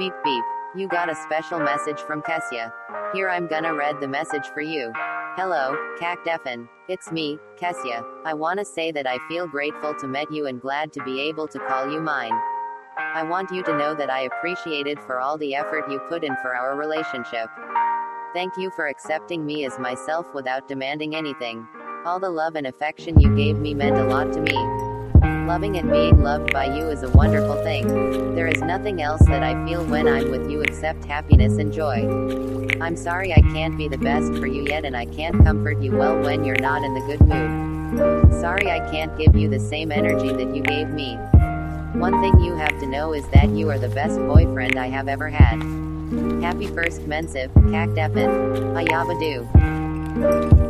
Beep beep. You got a special message from Kessia. Here I'm gonna read the message for you. Hello, Kakdefan. It's me, Kessia. I wanna say that I feel grateful to met you and glad to be able to call you mine. I want you to know that I appreciated for all the effort you put in for our relationship. Thank you for accepting me as myself without demanding anything. All the love and affection you gave me meant a lot to me. Loving and being loved by you is a wonderful thing. There is nothing else that I feel when I'm with you except happiness and joy. I'm sorry I can't be the best for you yet and I can't comfort you well when you're not in the good mood. Sorry I can't give you the same energy that you gave me. One thing you have to know is that you are the best boyfriend I have ever had. Happy first mensive, Kakdefan. Ayabadu.